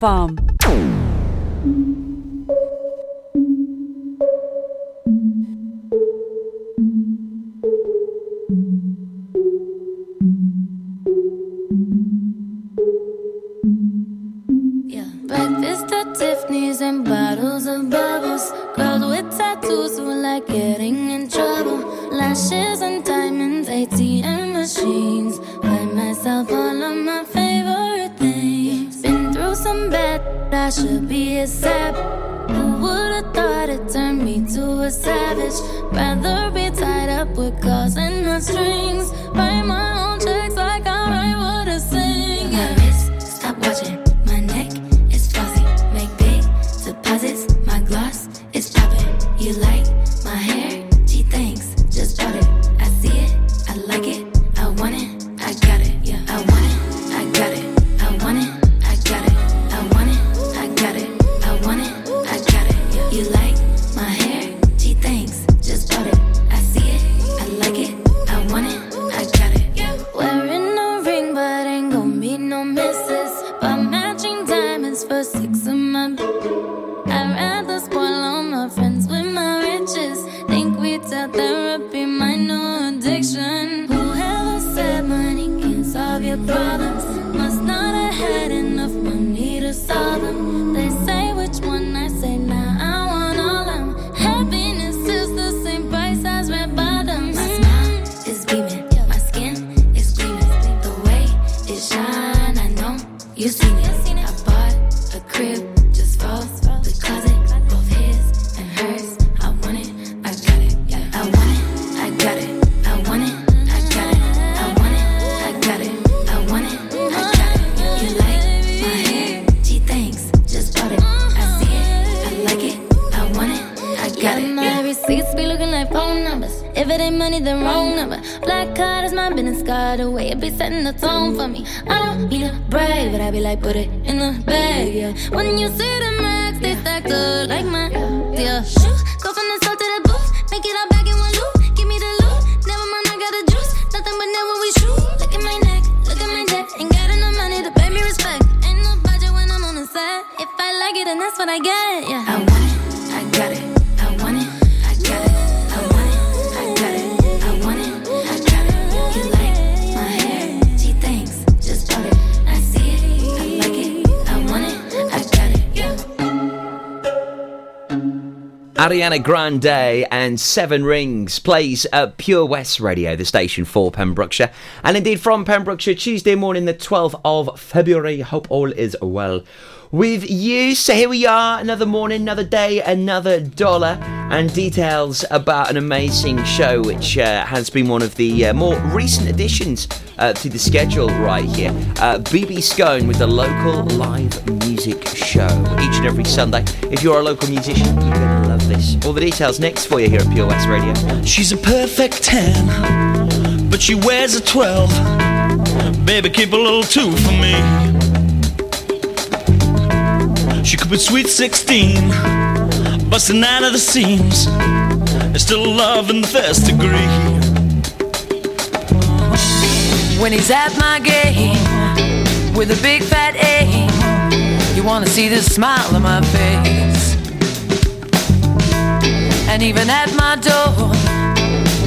Bum. Yeah. Breakfast at Tiffany's and bottles of bubbles. Girls with tattoos who like getting in trouble. Lashes and diamonds, ATM machines. Buy myself all of my favorite I should be a sap. Who would've thought it turned me to a savage? Rather be tied up with calls and not strings. Write my my business card. The way it be setting the tone for me. I don't need a brag, but I be like, put it in the bag, yeah. When you see the max, they stacked up like my yeah. Shoot, go from the south to the booth, make it all back in one loop. Give me the loot, never mind, I got the juice. Nothing but never we shoot. Look at my neck, look at my neck. Ain't got enough money to pay me respect. Ain't no budget when I'm on the set. If I like it, then that's what I get, yeah. I Ariana Grande and Seven Rings plays at Pure West Radio, the station for Pembrokeshire. And indeed from Pembrokeshire, Tuesday morning, the 12th of February. Hope all is well with you. So here we are, another morning, another day, another dollar, and details about an amazing show which uh, has been one of the uh, more recent additions uh, to the schedule right here. Uh, BB Scone with the local live music show each and every Sunday. If you're a local musician, you're going to love this. All the details next for you here at Pure West Radio. She's a perfect 10, but she wears a 12. Baby, keep a little 2 for me. Be sweet 16, busting out of the seams. There's still love in the first degree. When he's at my game with a big fat A, you wanna see the smile on my face. And even at my door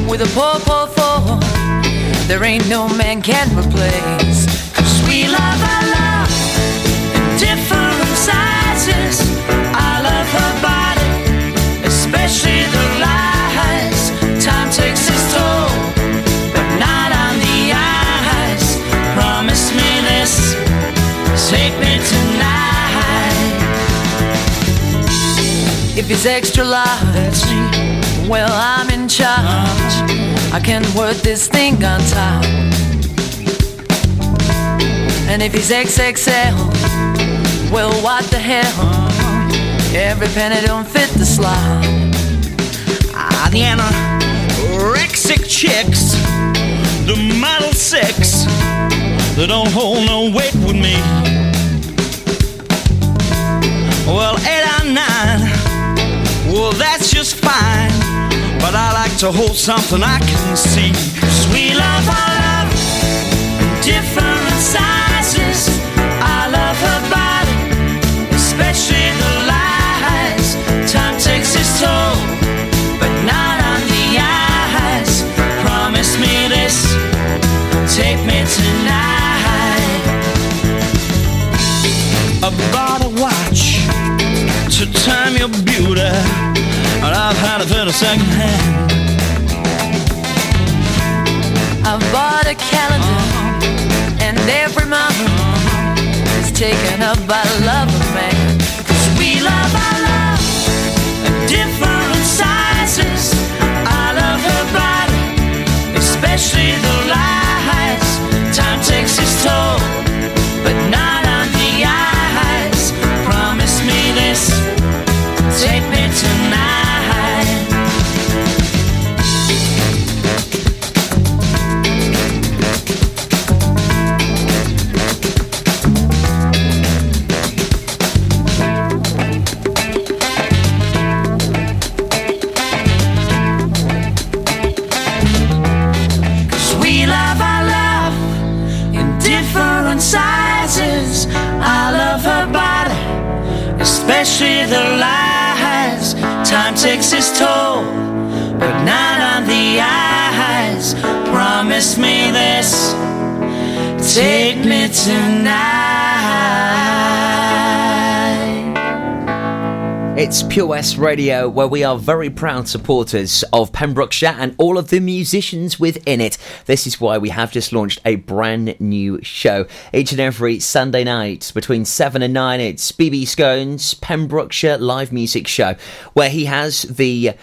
with a poor, poor four, there ain't no man can replace. Cause we love our especially the lies. Time takes its toll but not on the eyes. Promise me this, take me tonight. If it's extra large, well, I'm in charge. I can work this thing on top. And if he's XXL, well, what the hell? Every penny don't fit the slot. The anorexic chicks, the model six, they don't hold no weight with me. Well, eight or nine, well, that's just fine. But I like to hold something I can see. Sweet love, I love different sizes. Bought a watch to time your beauty, and I've had it at a second hand. I bought a calendar, and every month is taken up by love tonight. It's Pure West Radio, where we are very proud supporters of Pembrokeshire and all of the musicians within it. This is why we have just launched a brand new show. Each and every Sunday night between 7 and 9, it's BB Scones Pembrokeshire Live Music Show, where he has the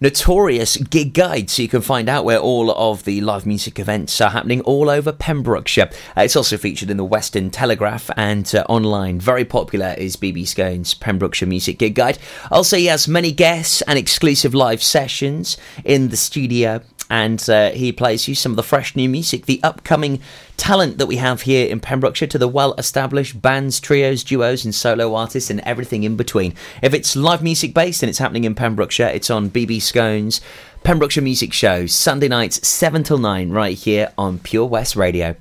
notorious gig guide so you can find out where all of the live music events are happening all over Pembrokeshire. Uh, it's also featured in the Western Telegraph and uh, online. Very popular is BB Scone's Pembrokeshire Music Gig Guide. Also, he has many guests and exclusive live sessions in the studio. And uh, he plays you some of the fresh new music, the upcoming talent that we have here in Pembrokeshire, to the well established bands, trios, duos, and solo artists, and everything in between. If it's live music based and it's happening in Pembrokeshire, it's on BB Scones Pembrokeshire Music Show, Sunday nights, 7 till 9, right here on Pure West Radio.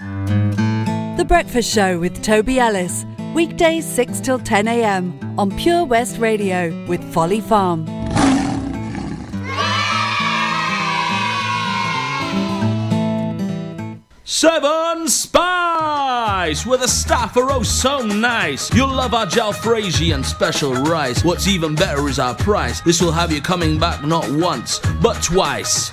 The Breakfast Show with Toby Ellis. Weekdays 6 till 10 a.m. on Pure West Radio with Folly Farm. Seven Spice! With a staff are oh so nice. You'll love our jalfrezi and special rice. What's even better is our price. This will have you coming back not once, but twice.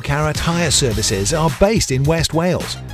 Carat Hire Services are based in West Wales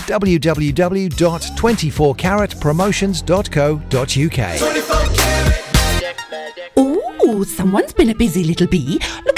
www.24caratpromotions.co.uk. Ooh, someone's been a busy little bee. Look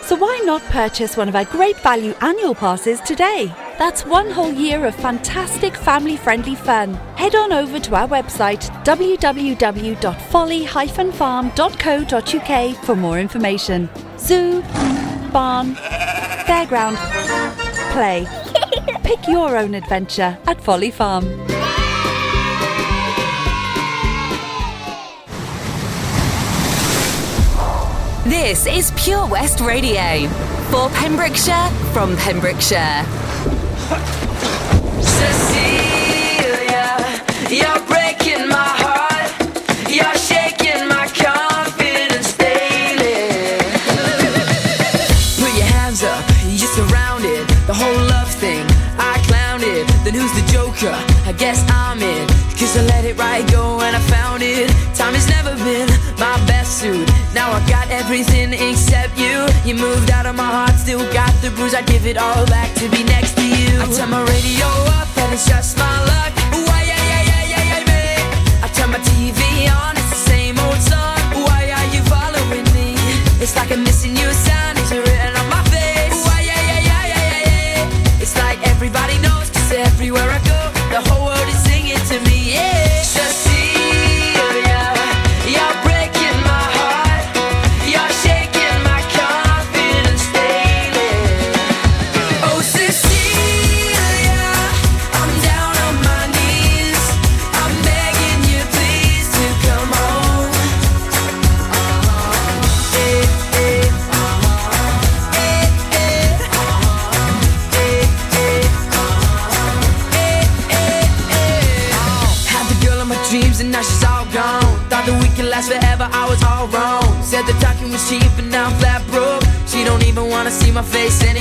So why not purchase one of our great value annual passes today? That's one whole year of fantastic family friendly fun. Head on over to our website www.folly-farm.co.uk for more information. Zoo, barn, fairground, play. Pick your own adventure at Folly Farm. This is Pure West Radio for Pembrokeshire from Pembrokeshire. Cecilia, you're breaking my heart. You're shaking my confidence daily. Put your hands up, you're surrounded. The whole love thing, I clowned it. Then who's the joker? I guess I'm it. Cause I let it right go everything except you. You moved out of my heart, still got the bruise. I'd give it all back to be next to you. I turn my radio up and it's just my luck. Why, yeah, yeah, yeah, yeah, yeah, me. I turn my TV on, it's the same old song. Why are you following me? It's like I'm missing you, sign my face anymore.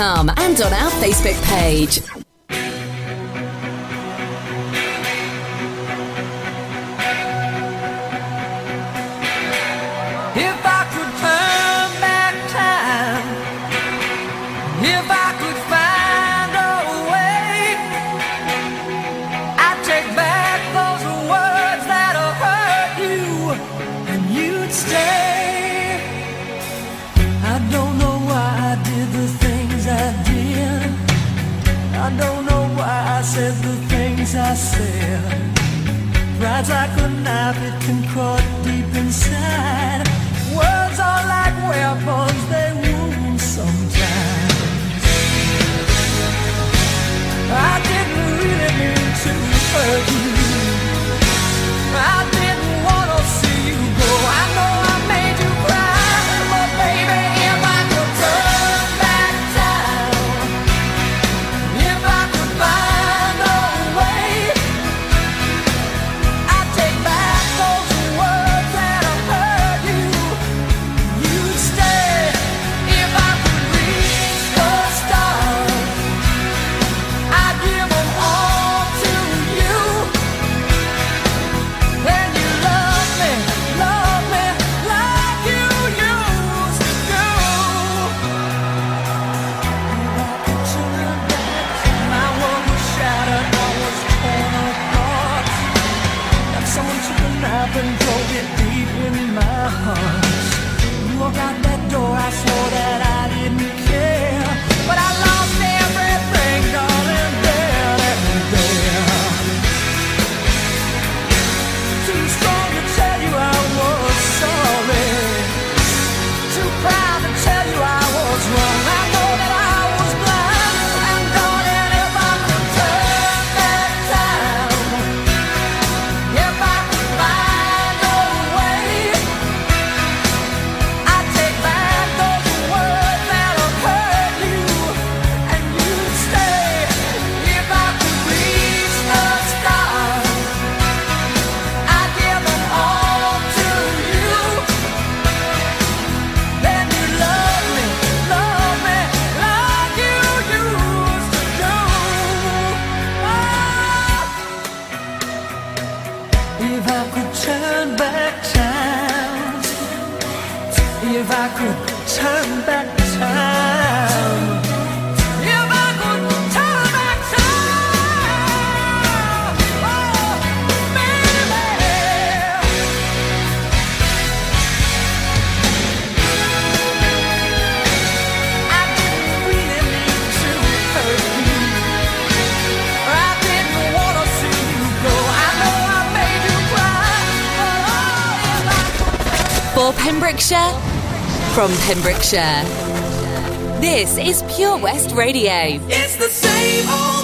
And on our Facebook as I sail. Rides like a knife, it can cut deep inside. Words are like weapons, they wound sometimes. I didn't really mean to hurt you. I didn't Pembrokeshire, from Pembrokeshire. This is Pure West Radio. It's the same old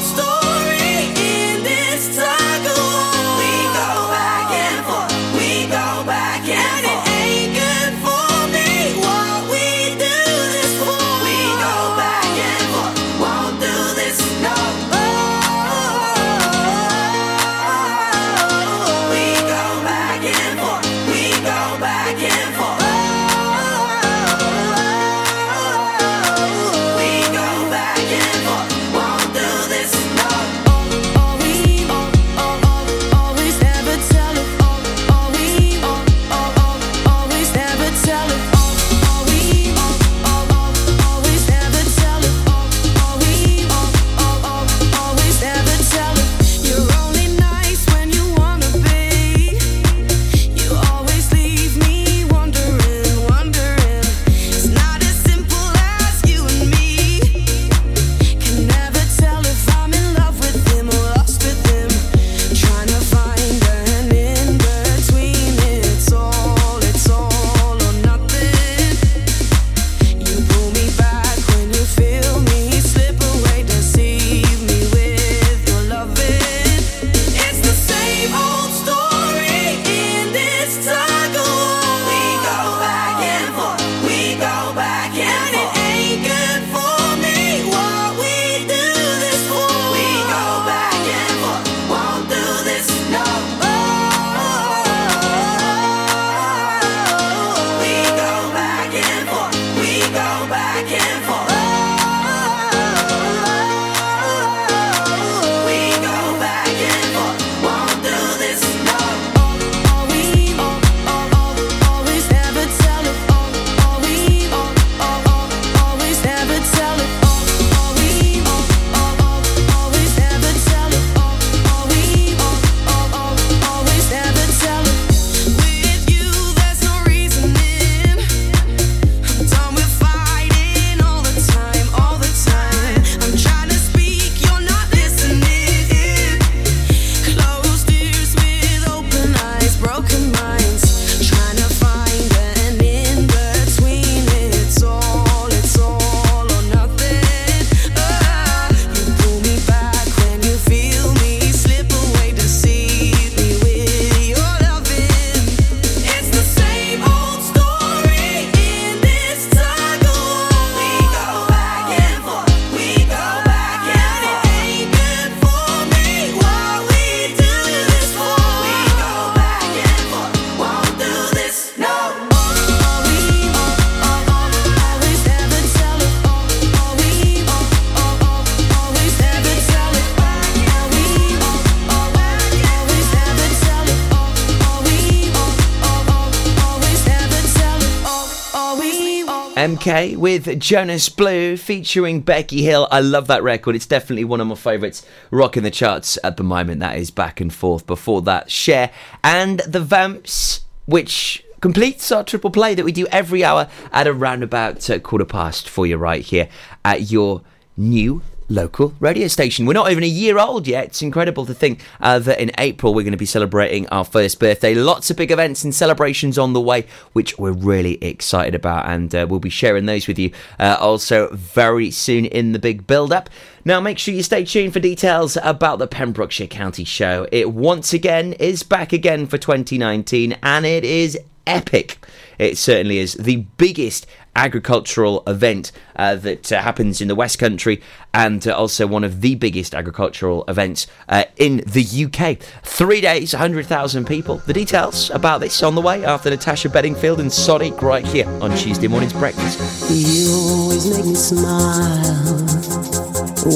MK with Jonas Blue featuring Becky Hill. I love that record. It's definitely one of my favourites rocking the charts at the moment. That is back and forth. Before that, Share and the Vamps, which completes our triple play that we do every hour at around about quarter past for you right here at your new local radio station. We're not even a year old yet. It's incredible to think uh, that in April we're going to be celebrating our first birthday. Lots of big events and celebrations on the way, which we're really excited about, and uh, we'll be sharing those with you uh, also very soon in the big build up. Now, make sure you stay tuned for details about the Pembrokeshire County Show. It once again is back again for 2019, and it is epic. It certainly is the biggest agricultural event uh, that uh, happens in the West Country and uh, also one of the biggest agricultural events uh, in the UK. Three days, 100,000 people. The details about this on the way after Natasha Bedingfield and Sonic right here on Tuesday Morning's Breakfast. You always make me smile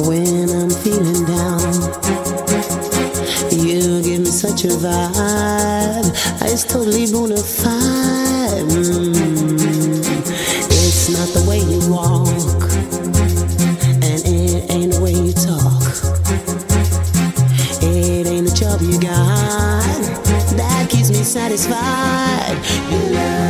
when I'm feeling down. You give me such a vibe, it's totally bona fide. Mm. Got that keeps me satisfied. Your love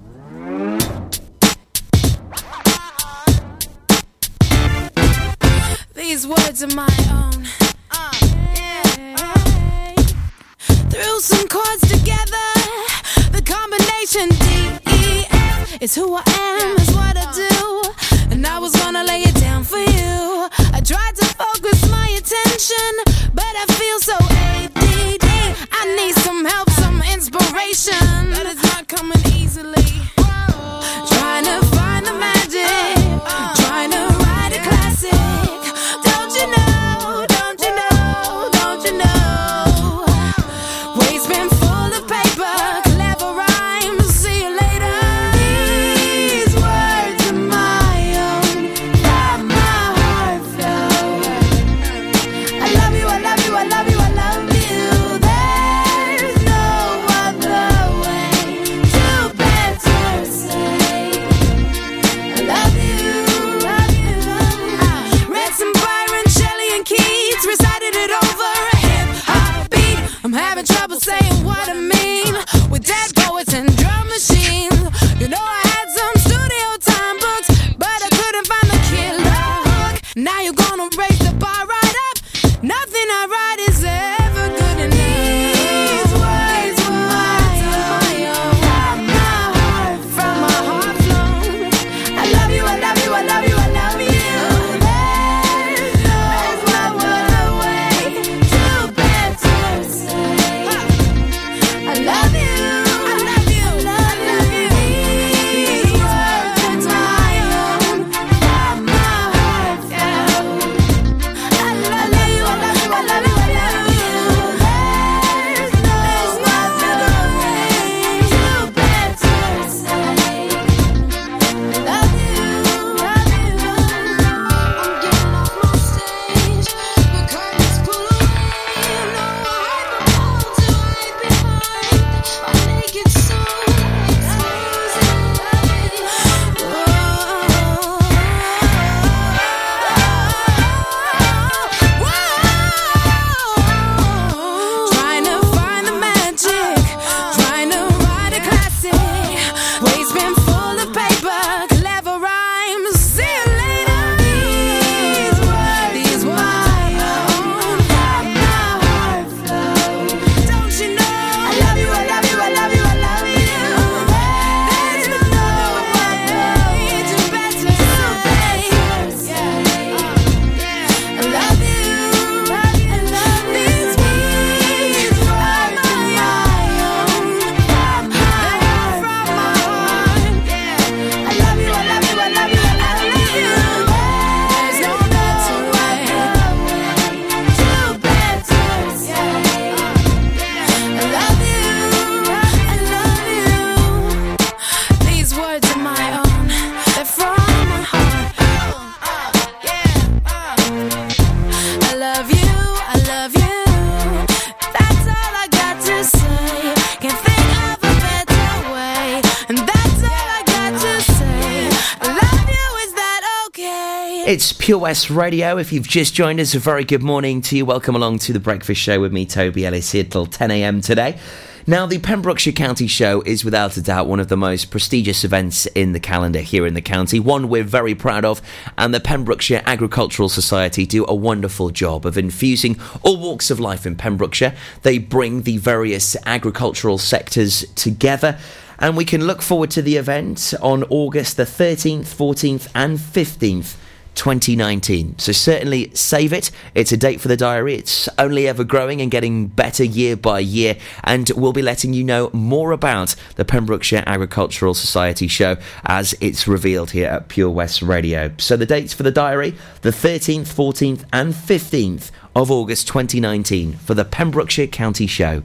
West Radio. If you've just joined us, a very good morning to you. Welcome along to the Breakfast Show with me, Toby Ellis, here till 10 a.m. today. Now, the Pembrokeshire County Show is without a doubt one of the most prestigious events in the calendar here in the county, one we're very proud of, and the Pembrokeshire Agricultural Society do a wonderful job of infusing all walks of life in Pembrokeshire. They bring the various agricultural sectors together. And we can look forward to the event on August the 13th, 14th, and 15th 2019. So certainly save it. It's a date for the diary. It's only ever growing and getting better year by year. And we'll be letting you know more about the Pembrokeshire Agricultural Society show as it's revealed here at Pure West Radio. So the dates for the diary the 13th, 14th, and 15th of August 2019 for the Pembrokeshire County Show.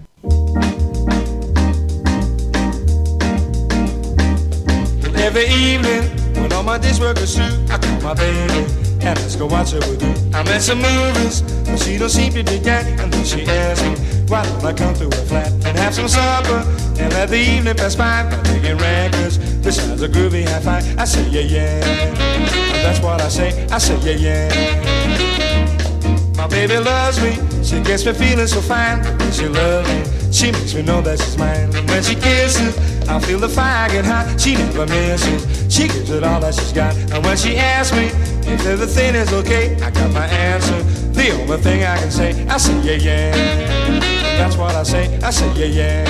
Every evening, when all my days work are through, I call my baby and let's go watch her with you. I'm at some movies, but she don't seem to dig that. And then she asks me, why don't I come to her flat and have some supper and let the evening pass by? By making records, this sounds a groovy high five. I say, yeah, yeah. And that's what I say, I say, yeah, yeah. My baby loves me, she gets me feeling so fine. When she loves me, she makes me know that she's mine. And when she kisses, I feel the fire get hot. She never misses. She gives it all that she's got. And when she asks me if everything is okay, I got my answer. The only thing I can say, I say yeah yeah. That's what I say. I say yeah yeah.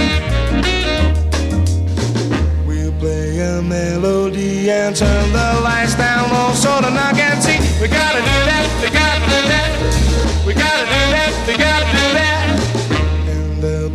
We'll play a melody and turn the lights down low so the night can see. We gotta do that. We gotta do that. We gotta do that. We gotta do that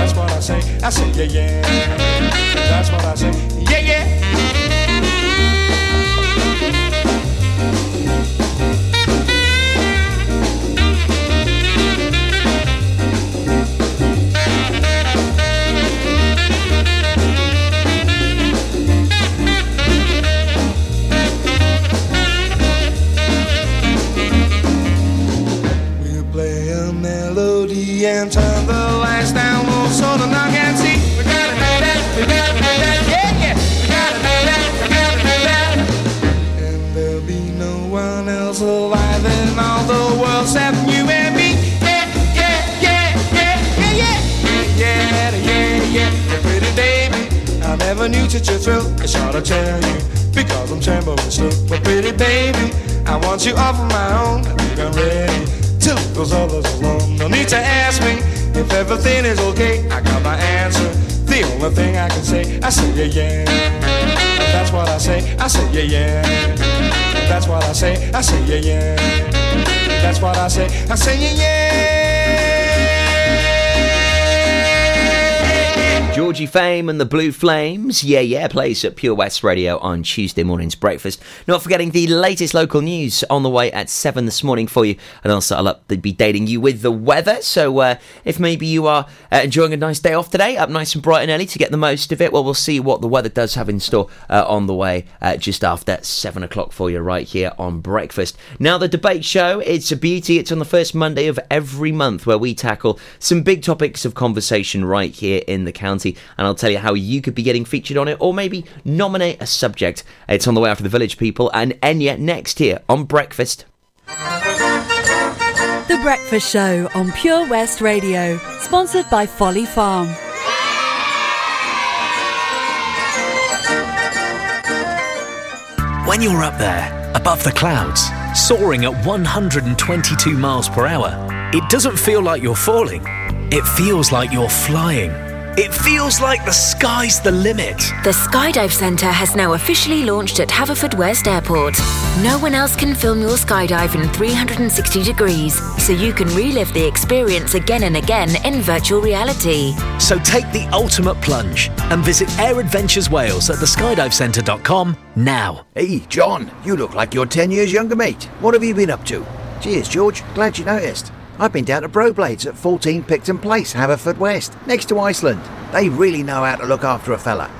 That's what I say. I say yeah, yeah. That's what I say. Yeah, yeah. Melody and turn the lights down low so the knock can see. We gotta do that, we gotta do that, yeah, yeah. We gotta do that, we gotta do that. And there'll be no one else alive in all the world except you and me. Yeah, yeah, yeah, yeah, yeah, yeah. Yeah, yeah, yeah. Pretty baby, I never knew such a thrill. It's hard to tell you because I'm trembling still. But pretty baby, I want you all for my own. I think I'm ready to leave those others alone. No need to ask me if everything is okay. I got my answer. The only thing I can say, I say yeah yeah. That's what I say. I say yeah yeah. That's what I say. I say yeah yeah. That's what I say. I say yeah yeah. Georgie Fame and the Blue Flames, yeah, yeah, plays at Pure West Radio on Tuesday morning's breakfast. Not forgetting the latest local news on the way at 7 this morning for you. And also, I'll up, be dating you with the weather. So, uh, if maybe you are uh, enjoying a nice day off today, up nice and bright and early to get the most of it, well, we'll see what the weather does have in store uh, on the way uh, just after 7 o'clock for you right here on breakfast. Now, the debate show, it's a beauty. It's on the first Monday of every month where we tackle some big topics of conversation right here in the county. And I'll tell you how you could be getting featured on it or maybe nominate a subject. It's on the way after the Village People and Enya next here on Breakfast. The Breakfast Show on Pure West Radio, sponsored by Folly Farm. When you're up there, above the clouds, soaring at 122 miles per hour, it doesn't feel like you're falling. It feels like you're flying. It feels like the sky's the limit. The Skydive Centre has now officially launched at Haverfordwest Airport. No one else can film your skydive in 360 degrees, so you can relive the experience again and again in virtual reality. So take the ultimate plunge and visit Air Adventures Wales at theskydivecentre.com now. Hey, John, you look like you're 10 years younger, mate. What have you been up to? Cheers, George. Glad you noticed. I've been down to Broblades at 14 Picton Place, Haverfordwest, next to Iceland. They really know how to look after a fella.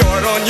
short on you.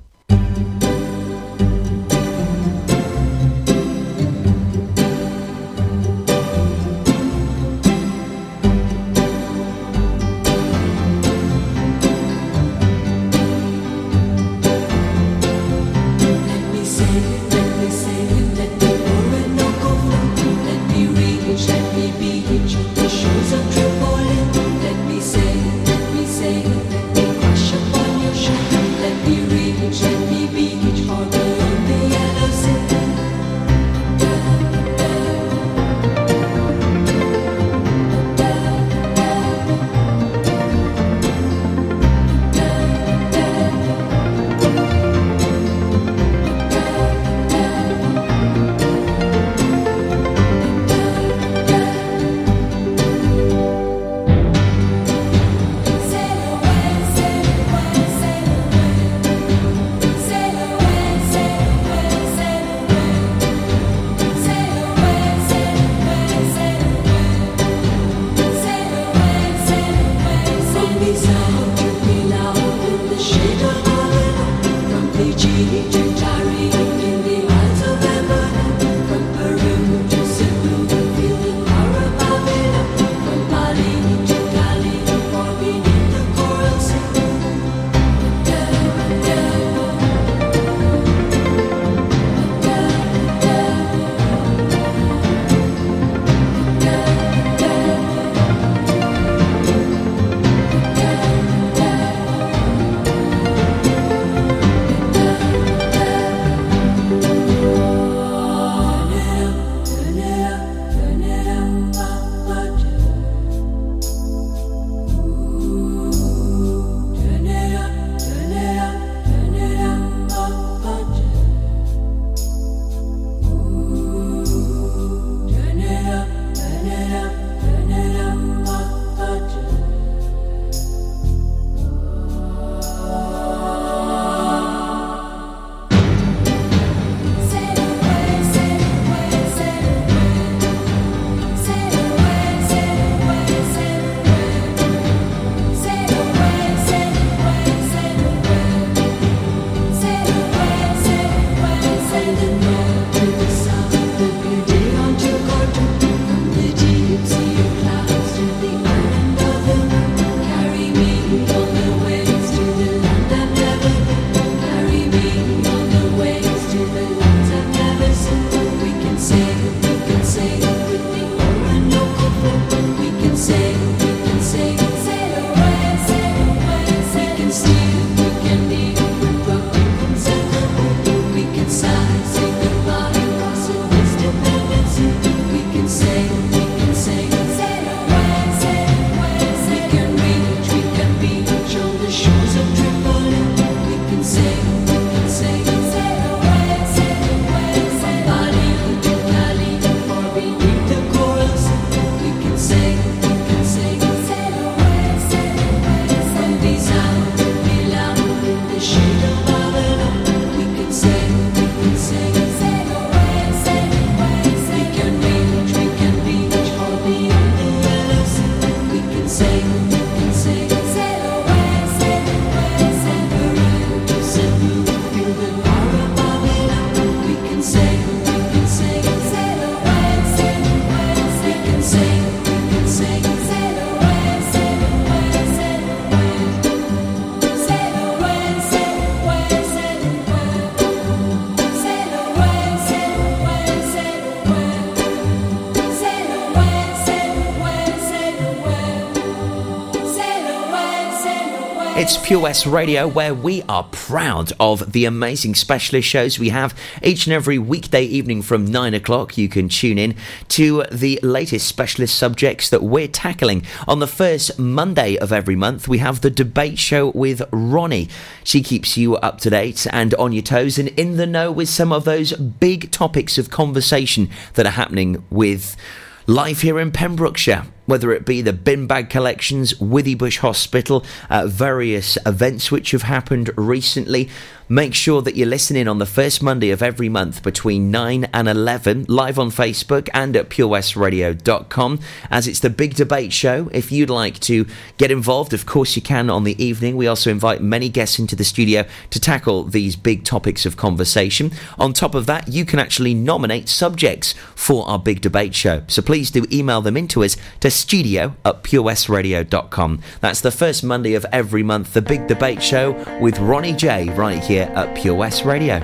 Where we are proud of the amazing specialist shows we have each and every weekday evening from 9 o'clock. You can tune in to the latest specialist subjects that we're tackling. On the first Monday of every month, we have the debate show with Ronnie. She keeps you up to date and on your toes and in the know with some of those big topics of conversation that are happening with life here in Pembrokeshire, whether it be the bin bag collections, Withybush Hospital, uh, various events which have happened recently. Make sure that you're listening on the first Monday of every month between 9 and 11, live on Facebook and at purewestradio.com, as it's the big debate show. If you'd like to get involved, of course you can on the evening. We also invite many guests into the studio to tackle these big topics of conversation. On top of that, you can actually nominate subjects for our big debate show. So please do email them into us to studio at purewestradio.com. That's the first Monday of every month, the big debate show with Ronnie J right here at Pure West Radio.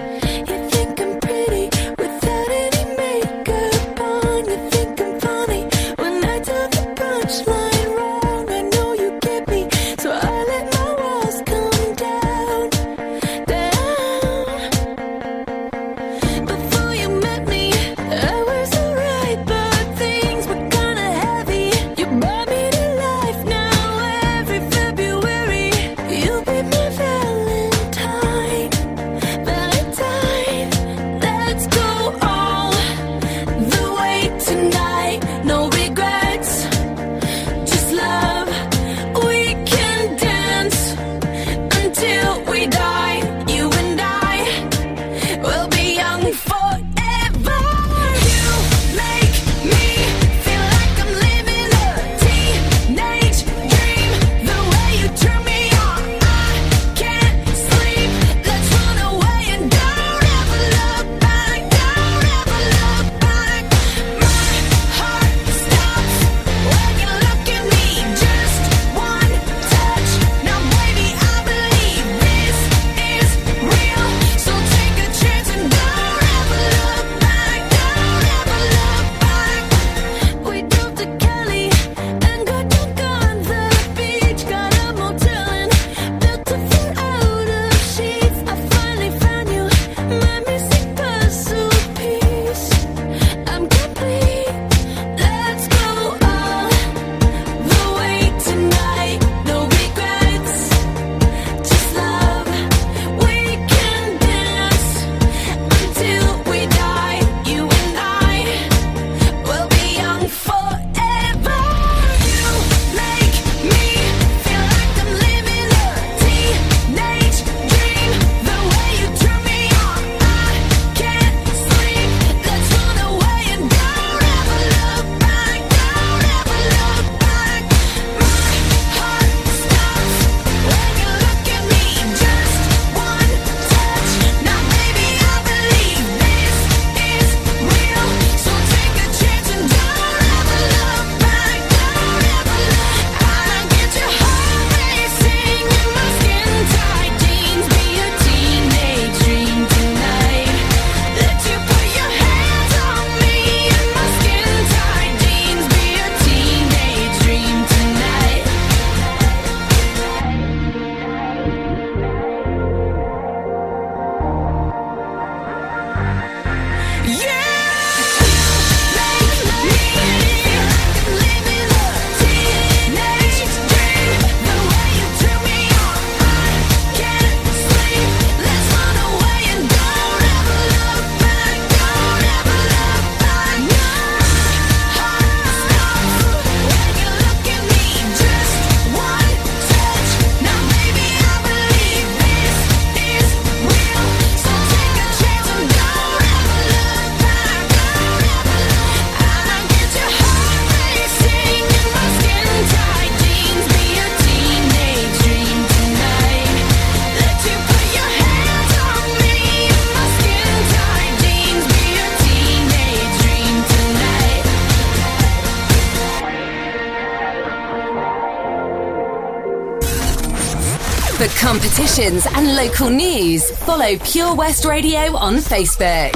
stations and local news, follow Pure West Radio on Facebook.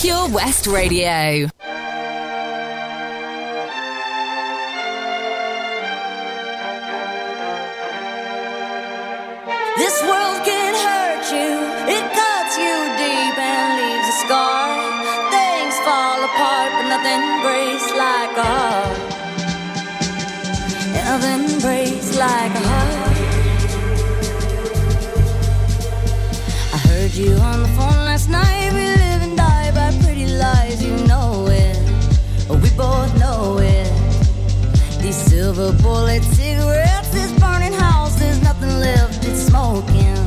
Pure West Radio. This world can hurt you, it cuts you deep and leaves a scar. Things fall apart, but nothing breaks like a heart. Nothing breaks like a you on the phone last night. We live and die by pretty lies. You know it. We both know it. These silver bullet cigarettes, this burning house, there's nothing left, it's smoking.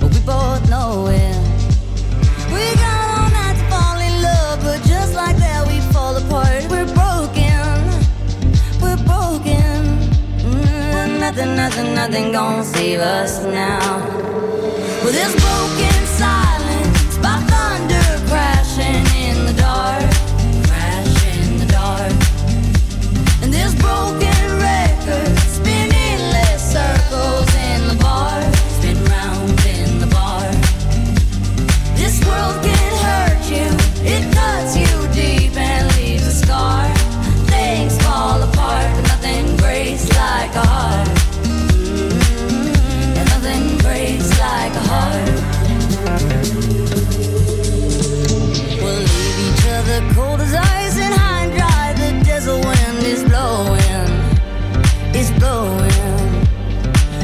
We both know it. We got all night to fall in love, but just like that, we fall apart. We're broken. We're broken. Mm, nothing, nothing, nothing gonna save us now. With this broken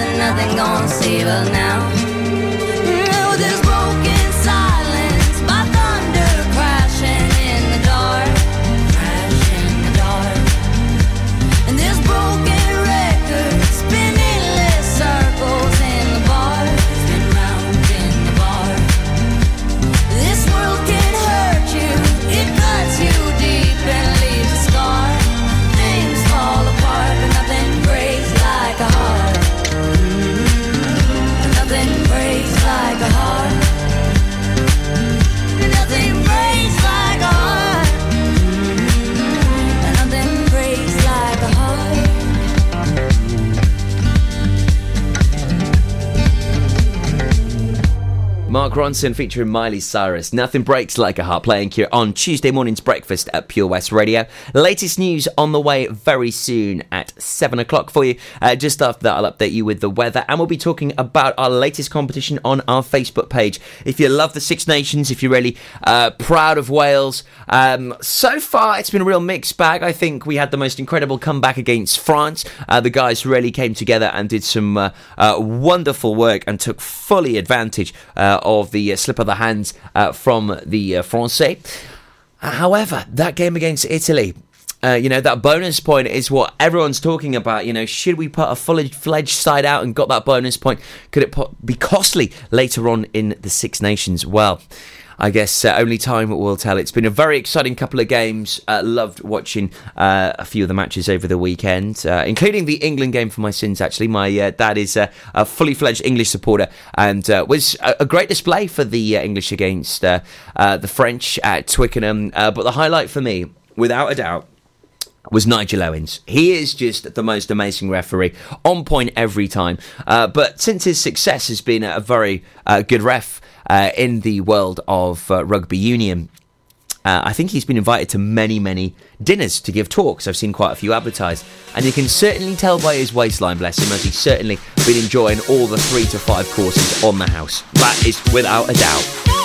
Nothing, nothing, gonna save us now. Mo Mark Ronson featuring Miley Cyrus. Nothing breaks like a heart playing here on Tuesday morning's breakfast at Pure West Radio. Latest news on the way very soon at 7 o'clock for you. Uh, just after that, I'll update you with the weather and we'll be talking about our latest competition on our Facebook page. If you love the Six Nations, if you're really uh, proud of Wales, um, so far it's been a real mixed bag. I think we had the most incredible comeback against France. Uh, the guys really came together and did some uh, uh, wonderful work and took fully advantage uh, of the uh, slip of the hands uh, from the uh, Francais. However, that game against Italy, uh, you know, that bonus point is what everyone's talking about. You know, should we put a fully fledged side out and got that bonus point? Could it be costly later on in the Six Nations? Well, I guess uh, only time will tell. It's been a very exciting couple of games. Uh, loved watching uh, a few of the matches over the weekend, uh, including the England game for my sins, actually. My uh, dad is uh, a fully fledged English supporter and uh, was a, a great display for the English against the French at Twickenham. But the highlight for me, without a doubt, was Nigel Owens. He is just the most amazing referee, on point every time. Uh, but since his success has been a very uh, good ref uh, in the world of uh, rugby union, uh, I think he's been invited to many, many dinners to give talks. I've seen quite a few advertised. And you can certainly tell by his waistline, bless him, as he's certainly been enjoying all the three to five courses on the house. That is without a doubt.